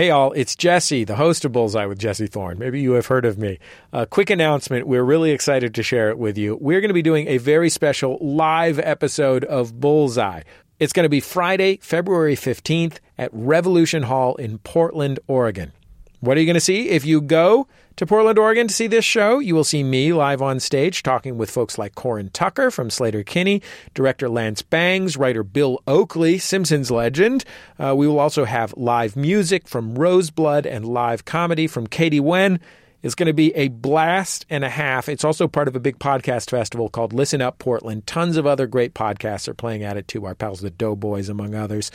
Hey, all, it's Jesse, the host of Bullseye with Jesse Thorne. Maybe you have heard of me. A quick announcement. We're really excited to share it with you. We're going to be doing a very special live episode of Bullseye. It's going to be Friday, February 15th at Revolution Hall in Portland, Oregon. What are you going to see if you go to Portland, Oregon to see this show? You will see me live on stage talking with folks like Corin Tucker from Sleater-Kinney, director Lance Bangs, writer Bill Oakley, Simpsons legend. Uh, we will also have live music from Roseblood and live comedy from Katie Wen. It's going to be a blast and a half. It's also part of a big podcast festival called Listen Up Portland. Tons of other great podcasts are playing at it too. Our pals, the Doughboys, among others.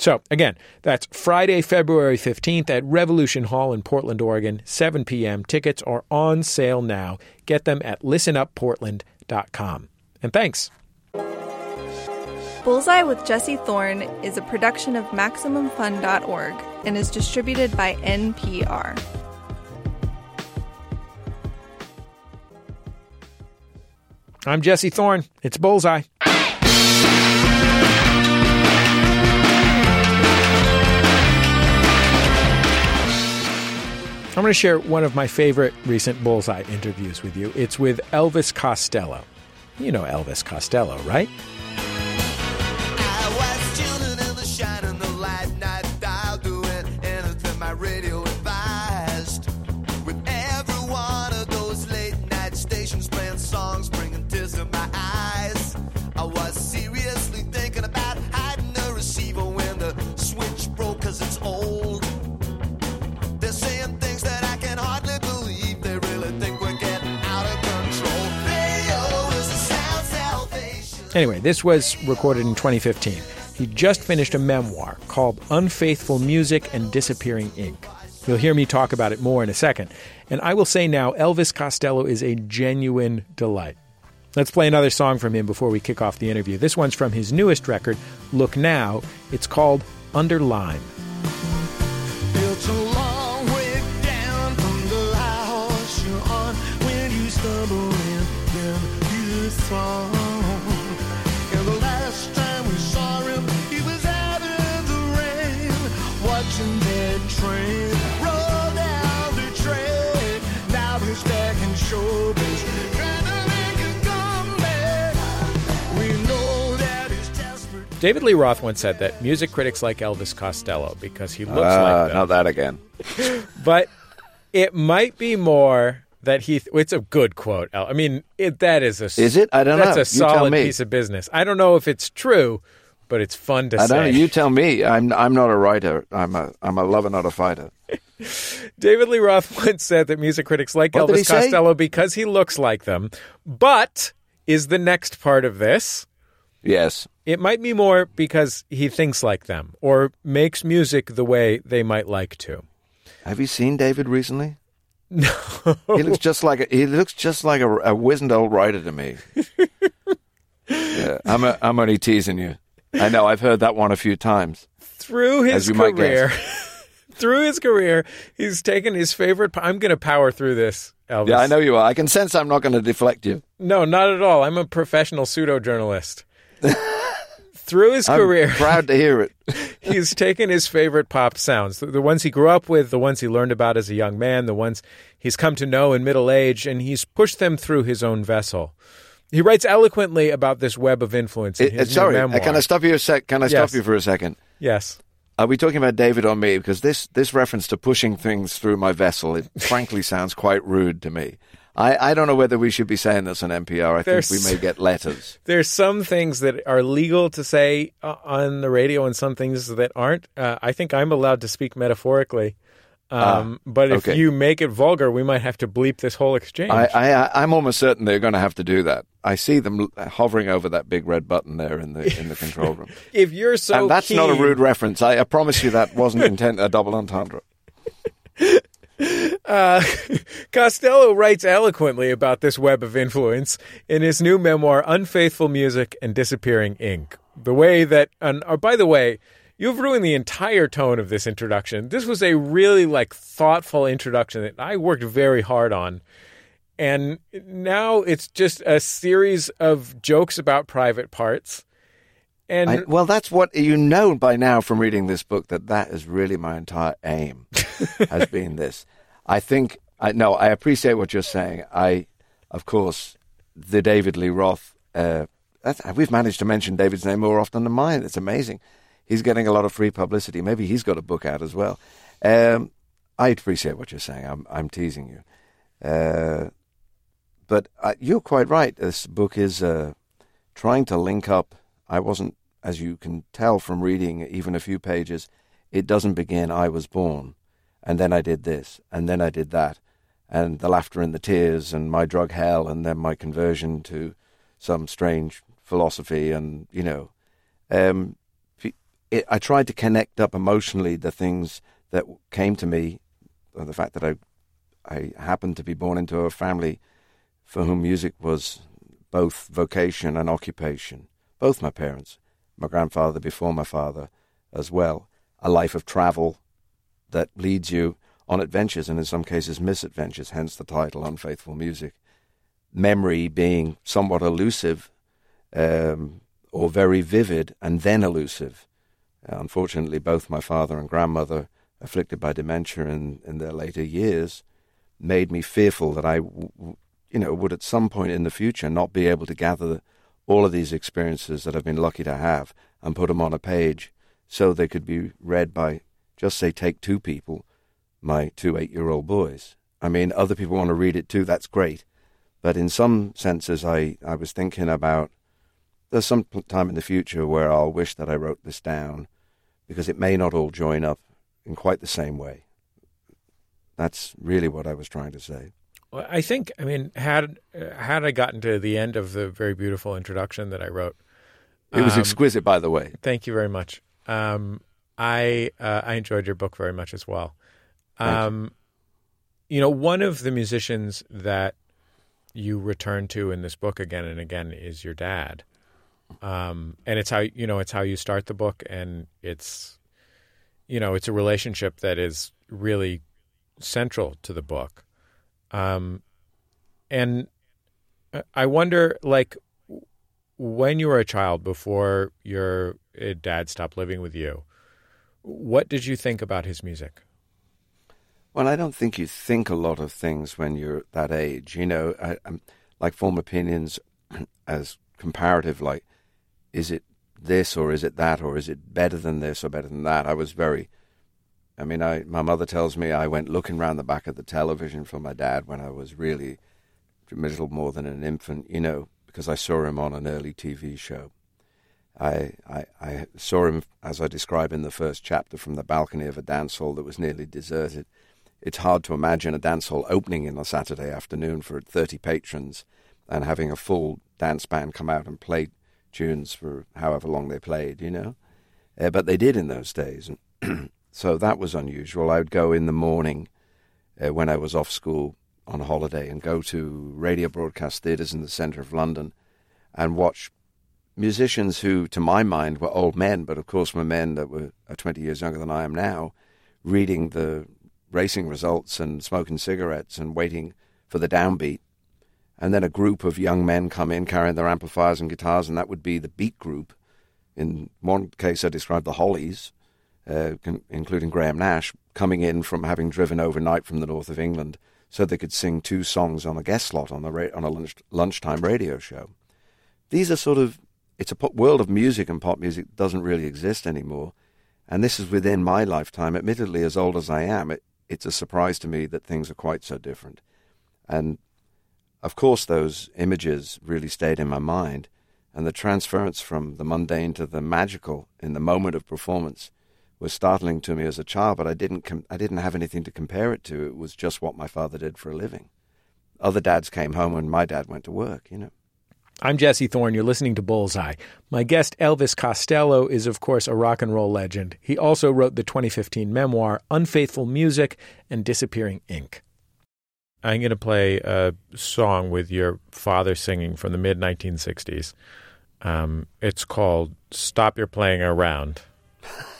So, again, that's Friday, February 15th at Revolution Hall in Portland, Oregon, 7 p.m. Tickets are on sale now. Get them at listenupportland.com. And thanks. Bullseye with Jesse Thorne is a production of MaximumFun.org and is distributed by NPR. I'm Jesse Thorne. It's Bullseye. I'm going to share one of my favorite recent Bullseye interviews with you. It's with Elvis Costello. You know Elvis Costello, right? Anyway, this was recorded in 2015. He just finished a memoir called Unfaithful Music and Disappearing Ink. You'll hear me talk about it more in a second. And I will say now, Elvis Costello is a genuine delight. Let's play another song from him before we kick off the interview. This one's from his newest record, Look Now. It's called Under Lime. David Lee Roth once said that music critics like Elvis Costello because he looks Ah, like them. not that again. but it might be more that he. It's a good quote. I mean, it, that is a. Is it? I don't that's know. a You solid piece of business. I don't know if it's true, but it's fun to I say. don't know. You tell me. I'm I'm not a writer. I'm a I'm a lover, not a fighter. David Lee Roth once said that music critics like What Elvis say? Costello because he looks like them. But is the next part of this? Yes. It might be more because he thinks like them or makes music the way they might like to. Have you seen David recently? No. He looks just like a, he looks just like a, a wizened old writer to me. yeah, I'm a, I'm only teasing you. I know. I've heard that one a few times. through his career, through his career, he's taken his favorite. I'm going to power through this, Elvis. Yeah, I know you are. I can sense I'm not going to deflect you. No, not at all. I'm a professional pseudo journalist. through his I'm career, proud to hear it. he's taken his favorite pop sounds, the, the ones he grew up with, the ones he learned about as a young man, the ones he's come to know in middle age, and he's pushed them through his own vessel. He writes eloquently about this web of influence in It- his it- sorry, memoir. Uh, can I stop you a sec? Can I Yes. stop you for a second? Yes. Are we talking about David or me? Because this, this reference to pushing things through my vessel, it frankly sounds quite rude to me. I, I don't know whether we should be saying this on NPR. I There's- think we may get letters. There's some things that are legal to say uh, on the radio and some things that aren't. Uh, I think I'm allowed to speak metaphorically. Um, but if okay. you make it vulgar, we might have to bleep this whole exchange. I, I, I'm almost certain they're going to have to do that. I see them hovering over that big red button there in the in the control room, if you're so and that's not a rude reference. I, I promise you that wasn't intent a double entendre. Uh, Costello writes eloquently about this web of influence in his new memoir, Unfaithful Music and Disappearing Ink. The way that, and oh, by the way, you've ruined the entire tone of this introduction. This was a really like thoughtful introduction that I worked very hard on. And now it's just a series of jokes about private parts. And I, well, that's what you know by now from reading this book that that is really my entire aim has been this. I think I no, I appreciate what you're saying. I, of course, the David Lee Roth. Uh, that's, we've managed to mention David's name more often than mine. It's amazing. He's getting a lot of free publicity. Maybe he's got a book out as well. Um, I appreciate what you're saying. I'm I'm teasing you, uh, but uh, you're quite right. This book is uh, trying to link up. I wasn't as you can tell from reading even a few pages, it doesn't begin, I was born, and then I did this, and then I did that, and the laughter and the tears, and my drug hell, and then my conversion to some strange philosophy, and, you know. Um, it, I tried to connect up emotionally the things that came to me, the fact that I, I happened to be born into a family for whom music was both vocation and occupation, both my parents my grandfather before my father as well, a life of travel that leads you on adventures and in some cases misadventures, hence the title Unfaithful Music. Memory being somewhat elusive um, or very vivid and then elusive. Uh, unfortunately, both my father and grandmother, afflicted by dementia in, in their later years, made me fearful that I, you know, would at some point in the future not be able to gather all of these experiences that I've been lucky to have and put them on a page so they could be read by, just say, take two people, my two eight year old boys. I mean, other people want to read it too, that's great. But in some senses, I, I was thinking about there's some time in the future where I'll wish that I wrote this down because it may not all join up in quite the same way. That's really what I was trying to say. Well, I think, I mean, had had I gotten to the end of the very beautiful introduction that I wrote, it was um, exquisite, by the way. Thank you very much. Um, I uh, I enjoyed your book very much as well. Um, you. you know, one of the musicians that you return to in this book again and again is your dad, um, and it's how you know it's how you start the book, and it's you know it's a relationship that is really central to the book. Um, and I wonder, like, when you were a child, before your uh, dad stopped living with you, what did you think about his music? Well, I don't think you think a lot of things when you're that age. You know, I, like form opinions as comparative, like, is it this or is it that or is it better than this or better than that? I was very I mean, I my mother tells me I went looking round the back of the television for my dad when I was really little more than an infant, you know, because I saw him on an early TV show. I, I, I saw him, as I describe in the first chapter, from the balcony of a dance hall that was nearly deserted. It's hard to imagine a dance hall opening in a Saturday afternoon for 30 patrons and having a full dance band come out and play tunes for however long they played, you know. Uh, but they did in those days. So that was unusual. I would go in the morning uh, when I was off school on holiday and go to radio broadcast theatres in the centre of London and watch musicians who, to my mind, were old men, but of course were men that were 20 years younger than I am now, reading the racing results and smoking cigarettes and waiting for the downbeat. And then a group of young men come in carrying their amplifiers and guitars, and that would be the beat group. In one case, I described the Hollies uh, including Graham Nash, coming in from having driven overnight from the north of England so they could sing two songs on a guest slot on a, ra- on a lunch- lunchtime radio show. These are sort of, it's a pop- world of music and pop music doesn't really exist anymore. And this is within my lifetime. Admittedly, as old as I am, it, it's a surprise to me that things are quite so different. And of course, those images really stayed in my mind. And the transference from the mundane to the magical in the moment of performance was startling to me as a child, but I didn't com- I didn't have anything to compare it to. It was just what my father did for a living. Other dads came home when my dad went to work, you know. I'm Jesse Thorne. You're listening to Bullseye. My guest, Elvis Costello, is, of course, a rock and roll legend. He also wrote the 2015 memoir, Unfaithful Music and Disappearing Ink. I'm going to play a song with your father singing from the mid 1960s. Um, it's called Stop Your Playing Around.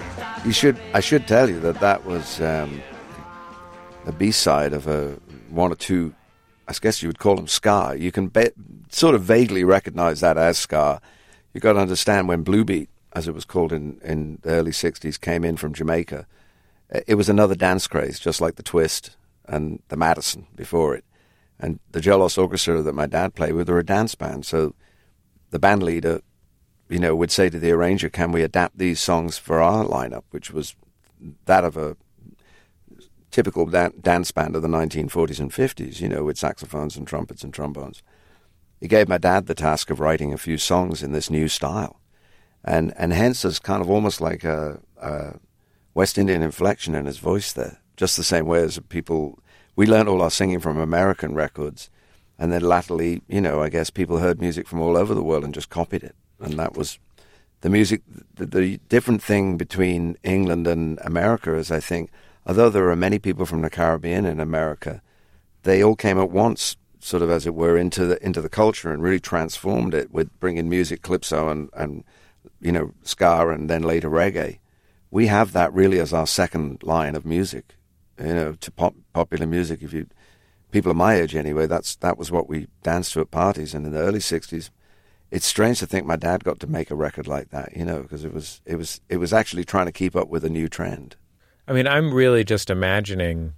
You should, I should tell you that that was um, the B-side of a one or two, I guess you would call them ska. You can be, sort of vaguely recognize that as ska. You've got to understand when Blue Beat, as it was called in, in the early 60s, came in from Jamaica, it was another dance craze, just like the Twist and the Madison before it. And the Joe Loss Orchestra that my dad played with were a dance band. So the band leader, you know, would say to the arranger, "Can we adapt these songs for our lineup?" Which was that of a typical dan- dance band of the 1940s and 50s, you know, with saxophones and trumpets and trombones. He gave my dad the task of writing a few songs in this new style, and and hence there's kind of almost like a, a West Indian inflection in his voice there, just the same way as people. We learned all our singing from American records, and then latterly, you know, I guess people heard music from all over the world and just copied it, and that was the music. The, the different thing between England and America is, I think, although there are many people from the Caribbean in America, they all came at once, sort of as it were, into the into the culture and really transformed it with bringing music, calypso, and and you know, ska, and then later reggae. We have that really as our second line of music, you know, to pop, popular music. If you people of my age anyway, that's that was what we danced to at parties. And in the early '60s, it's strange to think my dad got to make a record like that, you know, because it was it was it was actually trying to keep up with a new trend. I mean, I'm really just imagining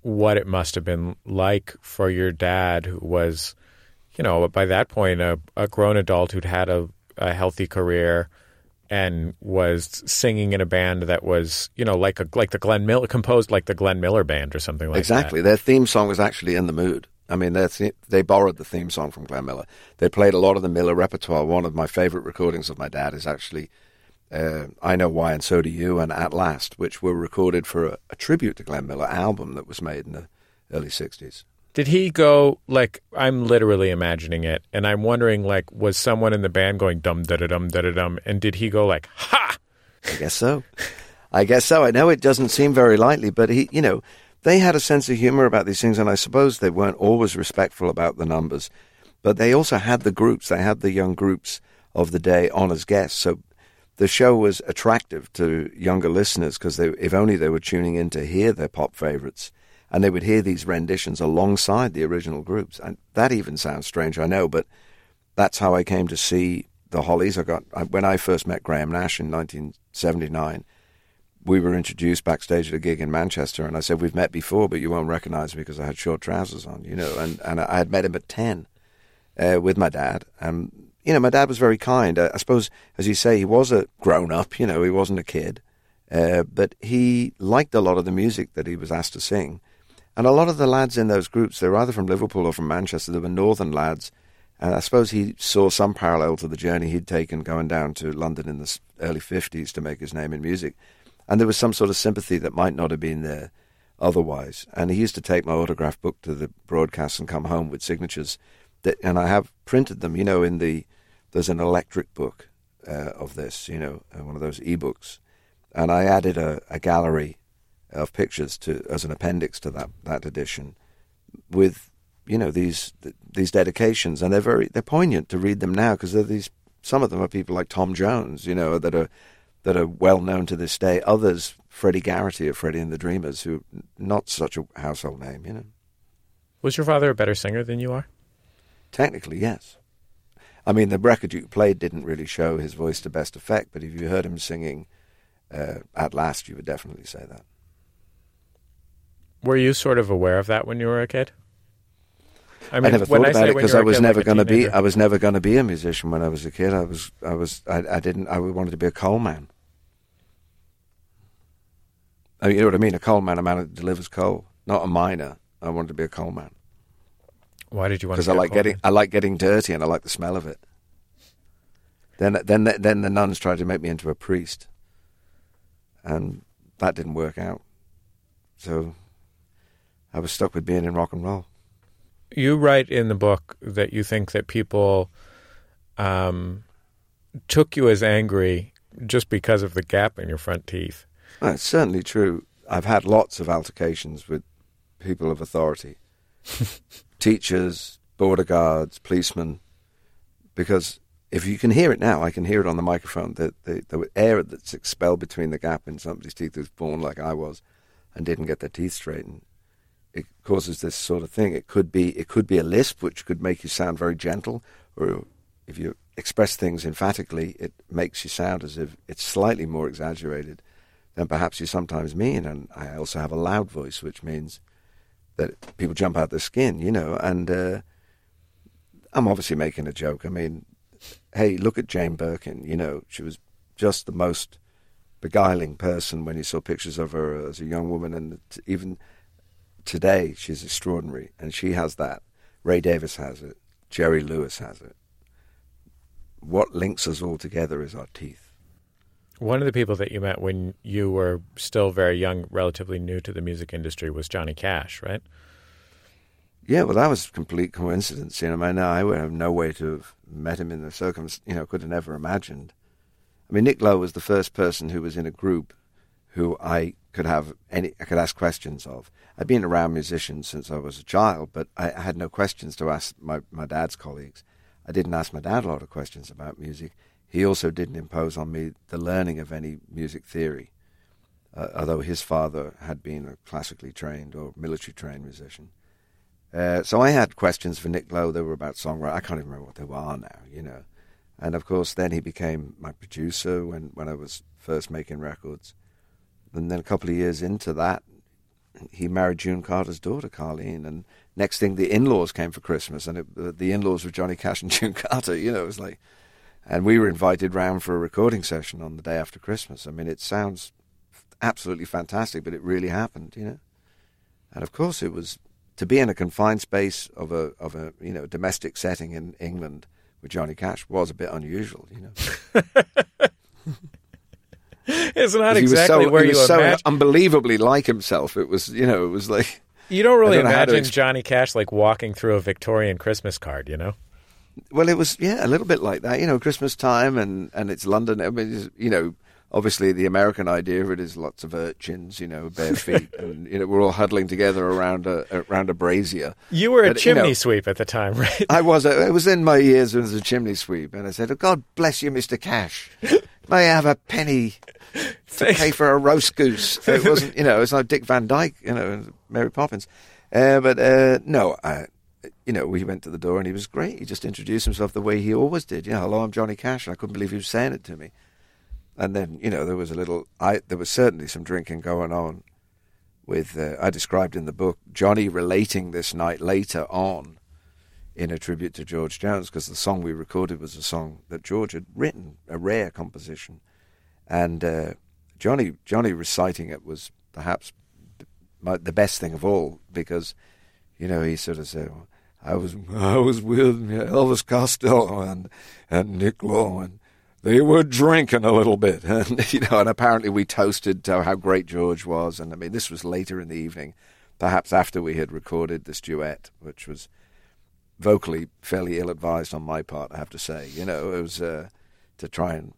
what it must have been like for your dad, who was, you know, by that point, a, a grown adult who'd had a, a healthy career and was singing in a band that was, you know, like a like the Glenn Miller composed like the Glenn Miller band or something like exactly. that. Exactly. Their theme song was actually in the mood. I mean, their the- they borrowed the theme song from Glenn Miller. They played a lot of the Miller repertoire. One of my favorite recordings of my dad is actually uh, "I Know Why" and "So Do You" and "At Last," which were recorded for a, a tribute to Glenn Miller album that was made in the early '60s. Did he go like I'm literally imagining it, and I'm wondering like was someone in the band going dum da da dum da da dum, and did he go like ha? I guess so. I guess so. I know it doesn't seem very likely, but he, you know, they had a sense of humor about these things, and I suppose they weren't always respectful about the numbers, but they also had the groups. They had the young groups of the day on as guests, so the show was attractive to younger listeners because if only they were tuning in to hear their pop favorites, and they would hear these renditions alongside the original groups. And that even sounds strange, I know, but that's how I came to see the Hollies. I got when I first met Graham Nash in 1979. We were introduced backstage at a gig in Manchester, and I said, "We've met before, but you won't recognize me because I had short trousers on, you know." And and I had met him at ten uh, with my dad. and you know, my dad was very kind. Uh, I suppose, as you say, he was a grown up. You know, he wasn't a kid, uh, but he liked a lot of the music that he was asked to sing. And a lot of the lads in those groups, they were either from Liverpool or from Manchester. They were northern lads. And I suppose he saw some parallel to the journey he'd taken going down to London in the early 50s to make his name in music. And there was some sort of sympathy that might not have been there otherwise. And he used to take my autograph book to the broadcast and come home with signatures. That, and I have printed them, you know, in the, there's an electric book uh, of this, you know, uh, one of those e-books. And I added a, a gallery of pictures to as an appendix to that, that edition with you know these these dedications and they're very they're poignant to read them now because they're these some of them are people like Tom Jones you know that are that are well known to this day others Freddie Garrity of Freddie and the Dreamers who not such a household name you know Was your father a better singer than you are? technically yes I mean the record you played didn't really show his voice to best effect but if you heard him singing uh, at last you would definitely say that Were you sort of aware of that when you were a kid? I, never when thought say about it because I was kid, never like going to be. I was never going to be a musician when I was a kid. I was. I was. I, I didn't. I wanted to be a coal man. I mean, you know what I mean? A coal man, a man who delivers coal, not a miner. I wanted to be a coal man Why did you want because to? I be a like coal getting. man? I like getting dirty, and I like the smell of it. Then, then, the, then the nuns tried to make me into a priest, and that didn't work out. So, I was stuck with being in rock and roll. You write in the book that you think that people um, took you as angry just because of the gap in your front teeth. Well, it's certainly true. I've had lots of altercations with people of authority, teachers, border guards, policemen, because if you can hear it now, I can hear it on the microphone. The, the, the air that's expelled between the gap in somebody's teeth who's born like I was and didn't get their teeth straightened. It causes this sort of thing. It could be it could be a lisp, which could make you sound very gentle, or if you express things emphatically, it makes you sound as if it's slightly more exaggerated than perhaps you sometimes mean. And I also have a loud voice, which means that people jump out their skin, you know. And uh, I'm obviously making a joke. I mean, hey, look at Jane Birkin. You know, she was just the most beguiling person when you saw pictures of her as a young woman, and even today she's extraordinary, and she has that. Ray Davies has it. Jerry Lewis has it. What links us all together is our teeth. One of the people that you met when you were still very young, relatively new to the music industry, was Johnny Cash, right? Yeah, well, that was complete coincidence. You know, I mean, I would have no way to have met him in the circumstance. You know, could have never imagined. I mean, Nick Lowe was the first person who was in a group who I could have any, I could ask questions of. I'd been around musicians since I was a child, but I, I had no questions to ask my, my dad's colleagues. I didn't ask my dad a lot of questions about music. He also didn't impose on me the learning of any music theory, uh, although his father had been a classically trained or military trained musician. Uh, so I had questions for Nick Lowe. They were about songwriting. I can't even remember what they were now, you know. And of course, then he became my producer when, when I was first making records. And then a couple of years into that, he married June Carter's daughter, Carlene. And next thing, the in-laws came for Christmas, and it, the in-laws were Johnny Cash and June Carter. You know, it was like, and we were invited round for a recording session on the day after Christmas. I mean, it sounds absolutely fantastic, but it really happened, you know. And of course, it was to be in a confined space of a of a you know domestic setting in England with Johnny Cash was a bit unusual, you know. It's not exactly so, where he you was so imagine. unbelievably like himself. It was you know it was like You don't really don't how to imagine Johnny Cash like walking through a Victorian Christmas card, you know? Well, it was yeah, a little bit like that. You know, Christmas time and and it's London. I mean, you know, obviously the American idea of it is lots of urchins, you know, bare feet, and you know we're all huddling together around a around a brazier. You were a But, you chimney know- sweep at the time, right? I was it was in my years as a chimney sweep, and I said, oh, "God bless you, Mister Cash. May I have a penny to pay for a roast goose?" It wasn't, you know, it's like Dick Van Dyke, you know, Mary Poppins. Uh, but uh, no, I, you know, we went to the door and he was great. He just introduced himself the way he always did. You know, hello, I'm Johnny Cash, and I couldn't believe he was saying it to me. And then, you know, there was a little, I there was certainly some drinking going on. With uh, I described in the book Johnny relating this night later on in a tribute to George Jones because the song we recorded was a song that George had written, a rare composition, and uh, Johnny Johnny reciting it was perhaps the best thing of all because you know he sort of said, "I was I was with Elvis Costello and and Nick Lowe and." They were drinking a little bit, and you know, and apparently we toasted to how great George was. And I mean, this was later in the evening, perhaps after we had recorded this duet, which was vocally fairly ill-advised on my part, I have to say. You know, it was uh, to try and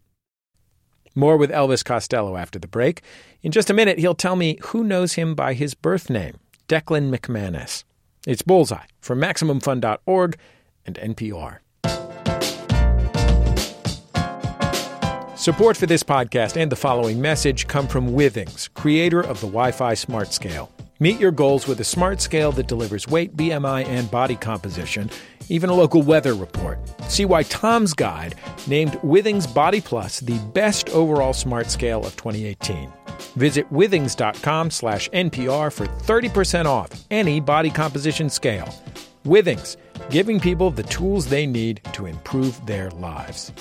More with Elvis Costello after the break. In just a minute, he'll tell me who knows him by his birth name, Declan McManus. It's Bullseye from MaximumFun.org and NPR. Support for this podcast and the following message come from Withings, creator of the Wi Fi Smart Scale. Meet your goals with a smart scale that delivers weight, BMI, and body composition, even a local weather report. See why Tom's Guide named Withings Body Plus the best overall smart scale of 2018. Visit withings.com slash NPR for 30% off any body composition scale. Withings, giving people the tools they need to improve their lives.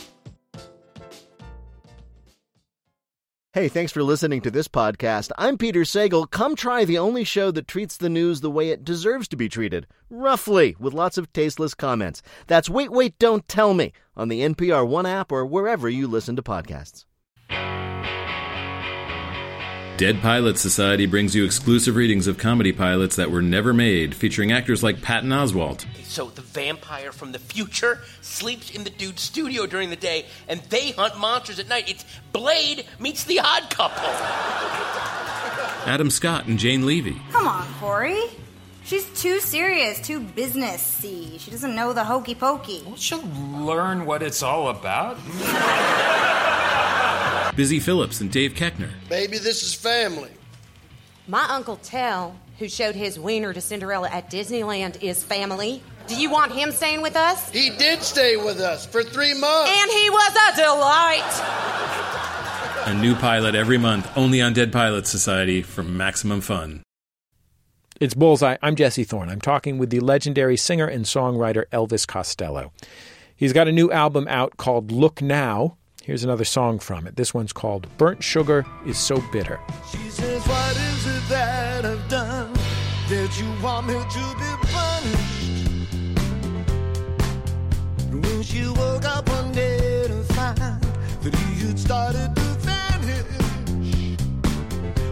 Hey, thanks for listening to this podcast. I'm Peter Sagal. Come try the only show that treats the news the way it deserves to be treated, roughly, with lots of tasteless comments. That's Wait, Wait, Don't Tell Me on the NPR One app or wherever you listen to podcasts. Dead Pilot Society brings you exclusive readings of comedy pilots that were never made, featuring actors like Patton Oswalt. So the vampire from the future sleeps in the dude's studio during the day, and they hunt monsters at night. It's Blade meets the Odd Couple. Adam Scott and Jane Levy. Come on, Corey. She's too serious, too businessy. She doesn't know the hokey pokey. She'll learn what it's all about. Busy Phillips and Dave Koechner. Baby, this is family. My Uncle Tell, who showed his wiener to Cinderella at Disneyland, is family. Do you want him staying with us? He did stay with us for three months. And he was a delight. A new pilot every month, only on Dead Pilot Society for Maximum Fun. It's Bullseye. I'm Jesse Thorne. I'm talking with the legendary singer and songwriter Elvis Costello. He's got a new album out called Look Now. Here's another song from it. This one's called Burnt Sugar is So Bitter. She says, What is it that I've done that you want me to be punished? When she woke up one day to find that he had started to vanish.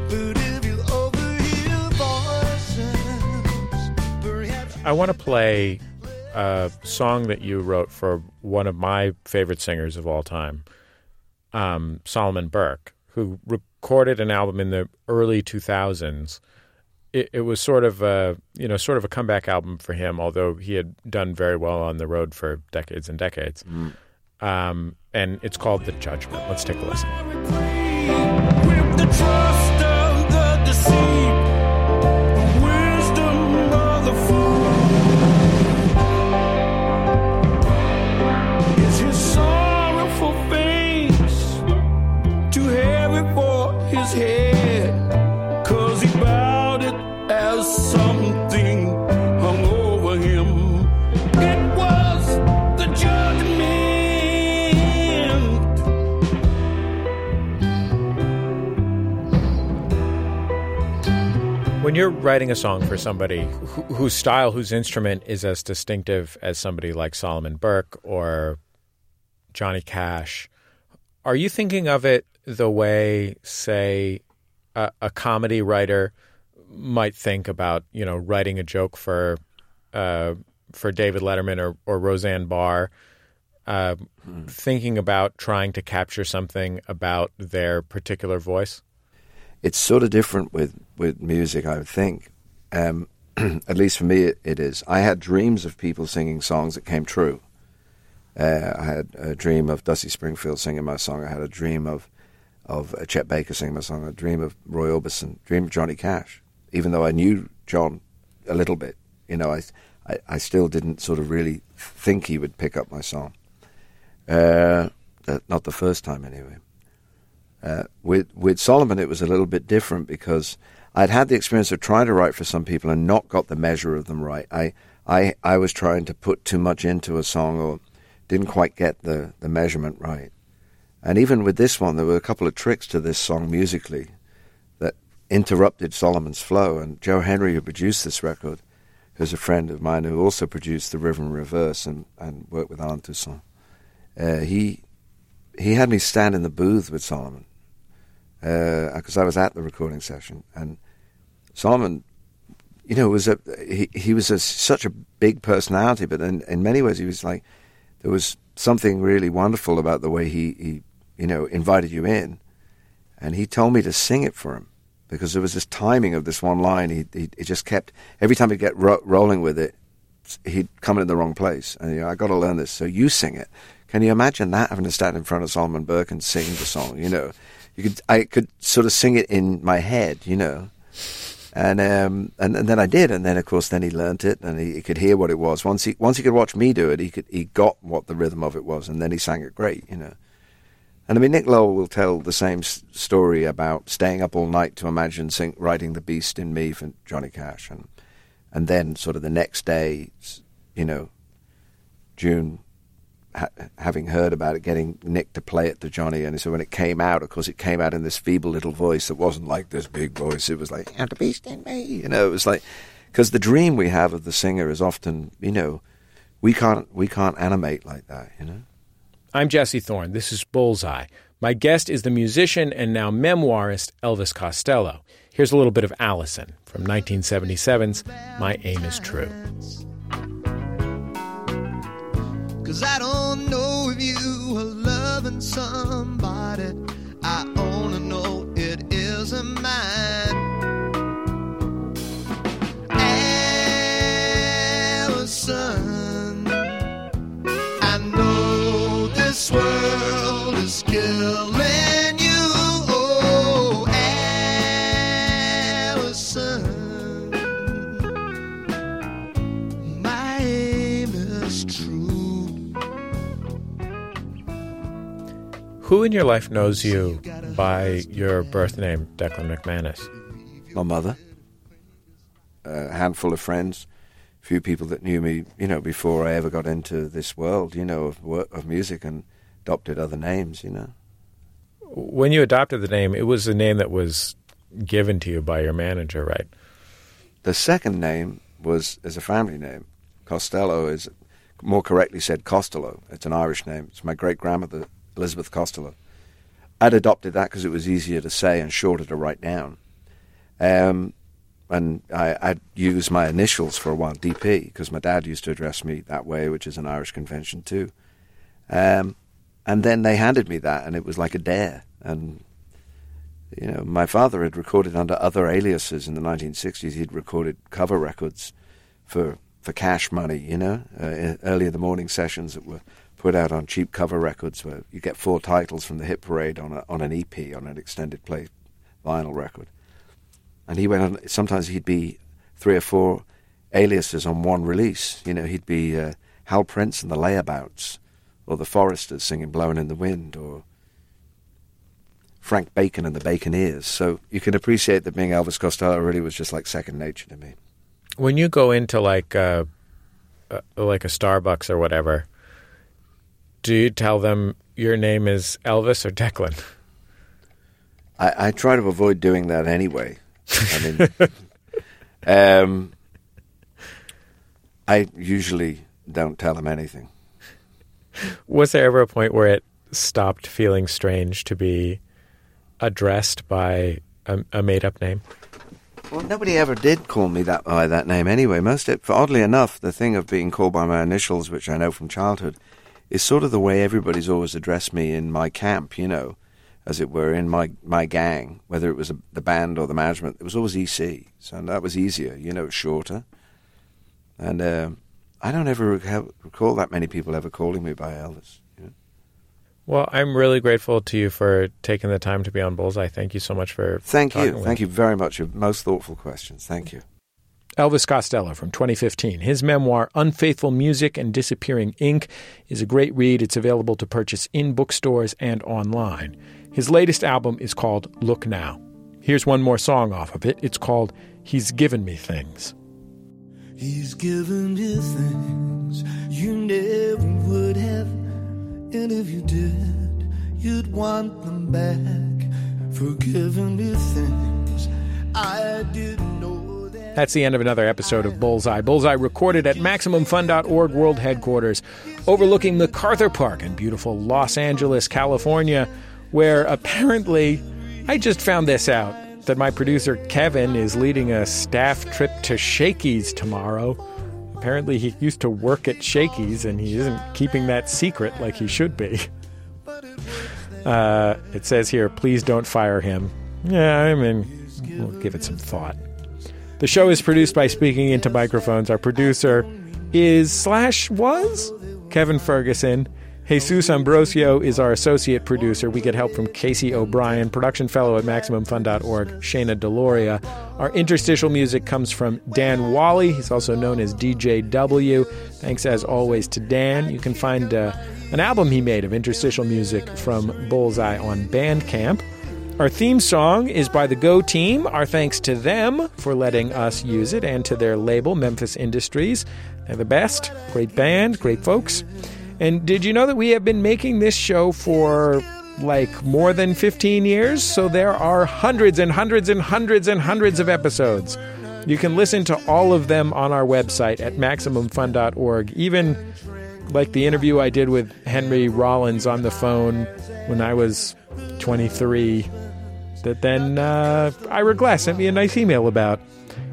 But if you overhear voices, perhaps. I want to play a song that you wrote for one of my favorite singers of all time, um, Solomon Burke, who recorded an album in the early 2000s. It, it was sort of a you know sort of a comeback album for him, although he had done very well on the road for decades and decades. Um, and it's called The Judgment. Let's take a listen. When you're writing a song for somebody who, whose style, whose instrument is as distinctive as somebody like Solomon Burke or Johnny Cash, are you thinking of it the way, say, a, a comedy writer might think about, you know, writing a joke for uh, for David Letterman or, or Roseanne Barr, uh, thinking about trying to capture something about their particular voice? It's sort of different with, with music, I would think. Um, at least for me, it, it is. I had dreams of people singing songs that came true. Uh, I had a dream of Dusty Springfield singing my song. I had a dream of of uh, Chet Baker singing my song. A dream of Roy Orbison. Dream of Johnny Cash. Even though I knew John a little bit, you know, I I, I still didn't sort of really think he would pick up my song. Uh, not the first time, anyway. Uh, with with Solomon, it was a little bit different because I'd had the experience of trying to write for some people and not got the measure of them right. I I I was trying to put too much into a song or didn't quite get the the measurement right. And even with this one, there were a couple of tricks to this song musically that interrupted Solomon's flow. And Joe Henry, who produced this record, who's a friend of mine who also produced the River in Reverse and, and worked with Allen Toussaint, uh, he he had me stand in the booth with Solomon Uh, because I was at the recording session, and Solomon, you know, was a he, he was a, such a big personality, but in, in many ways he was like there was something really wonderful about the way he, he you know invited you in, and he told me to sing it for him because there was this timing of this one line. He he, he just kept every time he'd get ro- rolling with it, he'd come in the wrong place, and you know, I got to learn this. So you sing it. Can you imagine that having to stand in front of Solomon Burke and sing the song? You know, you could I could sort of sing it in my head, you know, and um and, and then I did, and then of course then he learnt it and he, he could hear what it was. Once he once he could watch me do it, he could he got what the rhythm of it was, and then he sang it great, you know. And I mean, Nick Lowe will tell the same s- story about staying up all night to imagine sing, writing "The Beast in Me" for Johnny Cash, and and then sort of the next day, you know, June ha- having heard about it, getting Nick to play it to Johnny, and so when it came out, of course, it came out in this feeble little voice that wasn't like this big voice. It was like, "And the beast in me," you know. It was like because the dream we have of the singer is often, you know, we can't we can't animate like that, you know. I'm Jesse Thorne. This is Bullseye. My guest is the musician and now memoirist Elvis Costello. Here's a little bit of Allison from 1977's My Aim is True. Cause I don't know if you are loving somebody. I only know it isn't mine. Allison, I know this world is killing. Who in your life knows you by your birth name, Declan McManus? My mother, a handful of friends, a few people that knew me, you know, before I ever got into this world, you know, of work, of music and adopted other names, you know. When you adopted the name, it was a name that was given to you by your manager, right? The second name was as a family name. Costello is more correctly said Costello. It's an Irish name. It's my great grandmother Elizabeth Costello. I'd adopted that because it was easier to say and shorter to write down. Um, and I, I'd use my initials for a while, DP, because my dad used to address me that way, which is an Irish convention too. Um, and then they handed me that, and it was like a dare. And you know, my father had recorded under other aliases in the 1960s. He'd recorded cover records for for cash money, you know, uh, early in the morning sessions that were put out on cheap cover records, where you get four titles from the hit parade on a, on an EP on an extended play vinyl record. And he went on. Sometimes he'd be three or four aliases on one release. You know, he'd be uh, Hal Prince and the Layabouts, or the Foresters singing "Blowing in the Wind," or Frank Bacon and the Baconeers. So you can appreciate that being Elvis Costello really was just like second nature to me. When you go into like uh, uh, like a Starbucks or whatever, do you tell them your name is Elvis or Declan? I, I try to avoid doing that anyway. I mean, um, I usually don't tell them anything. Was there ever a point where it stopped feeling strange to be addressed by a, a made-up name? Well, nobody ever did call me that by that name anyway. Most, it, oddly enough, the thing of being called by my initials, which I know from childhood, is sort of the way everybody's always addressed me in my camp. You know, as it were, in my my gang, whether it was a, the band or the management, it was always EC. So that was easier. You know, shorter. And uh, I don't ever recall, recall that many people ever calling me by Elvis. Well, I'm really grateful to you for taking the time to be on Bullseye. Thank you so much for Thank you. Thank you very much. Your most thoughtful questions. Thank you. Elvis Costello from 2015. His memoir, Unfaithful Music and Disappearing Ink, is a great read. It's available to purchase in bookstores and online. His latest album is called Look Now. Here's one more song off of it. It's called He's Given Me Things. He's given you things you never would have. And if you did, you'd want them back. For giving me things I didn't know. That's the end of another episode of Bullseye. Bullseye recorded at MaximumFun.org World Headquarters, overlooking MacArthur Park in beautiful Los Angeles, California, where apparently, I just found this out, that my producer Kevin is leading a staff trip to Shakey's tomorrow. Apparently, he used to work at Shakey's and he isn't keeping that secret like he should be. Uh, it says here, please don't fire him. Yeah, I mean, we'll give it some thought. The show is produced by Speaking Into Microphones. Our producer is slash was Kevin Ferguson. Jesus Ambrosio is our associate producer. We get help from Casey O'Brien, production fellow at MaximumFun.org, Shana Deloria. Our interstitial music comes from Dan Wally. He's also known as DJ W. Thanks as always to Dan. You can find uh, an album he made of interstitial music from Bullseye on Bandcamp. Our theme song is by the Go Team. Our thanks to them for letting us use it and to their label, Memphis Industries. They're the best. Great band, great folks. And did you know that we have been making this show for like more than 15 years? So there are hundreds and hundreds and hundreds and hundreds of episodes. You can listen to all of them on our website at MaximumFun.org. Even like the interview I did with Henry Rollins on the phone when I was 23 that then uh, Ira Glass sent me a nice email about.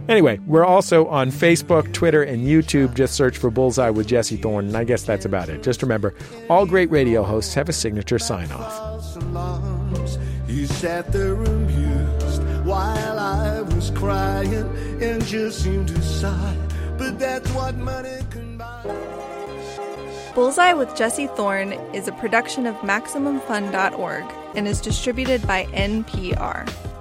Anyway, we're also on Facebook, Twitter, and YouTube. Just search for Bullseye with Jesse Thorne, and I guess that's about it. Just remember, all great radio hosts have a signature sign off. alarms. He sat there amused while I was crying and just seemed to sigh. But that's what money can buy. Bullseye with Jesse Thorne is a production of MaximumFun.org and is distributed by NPR.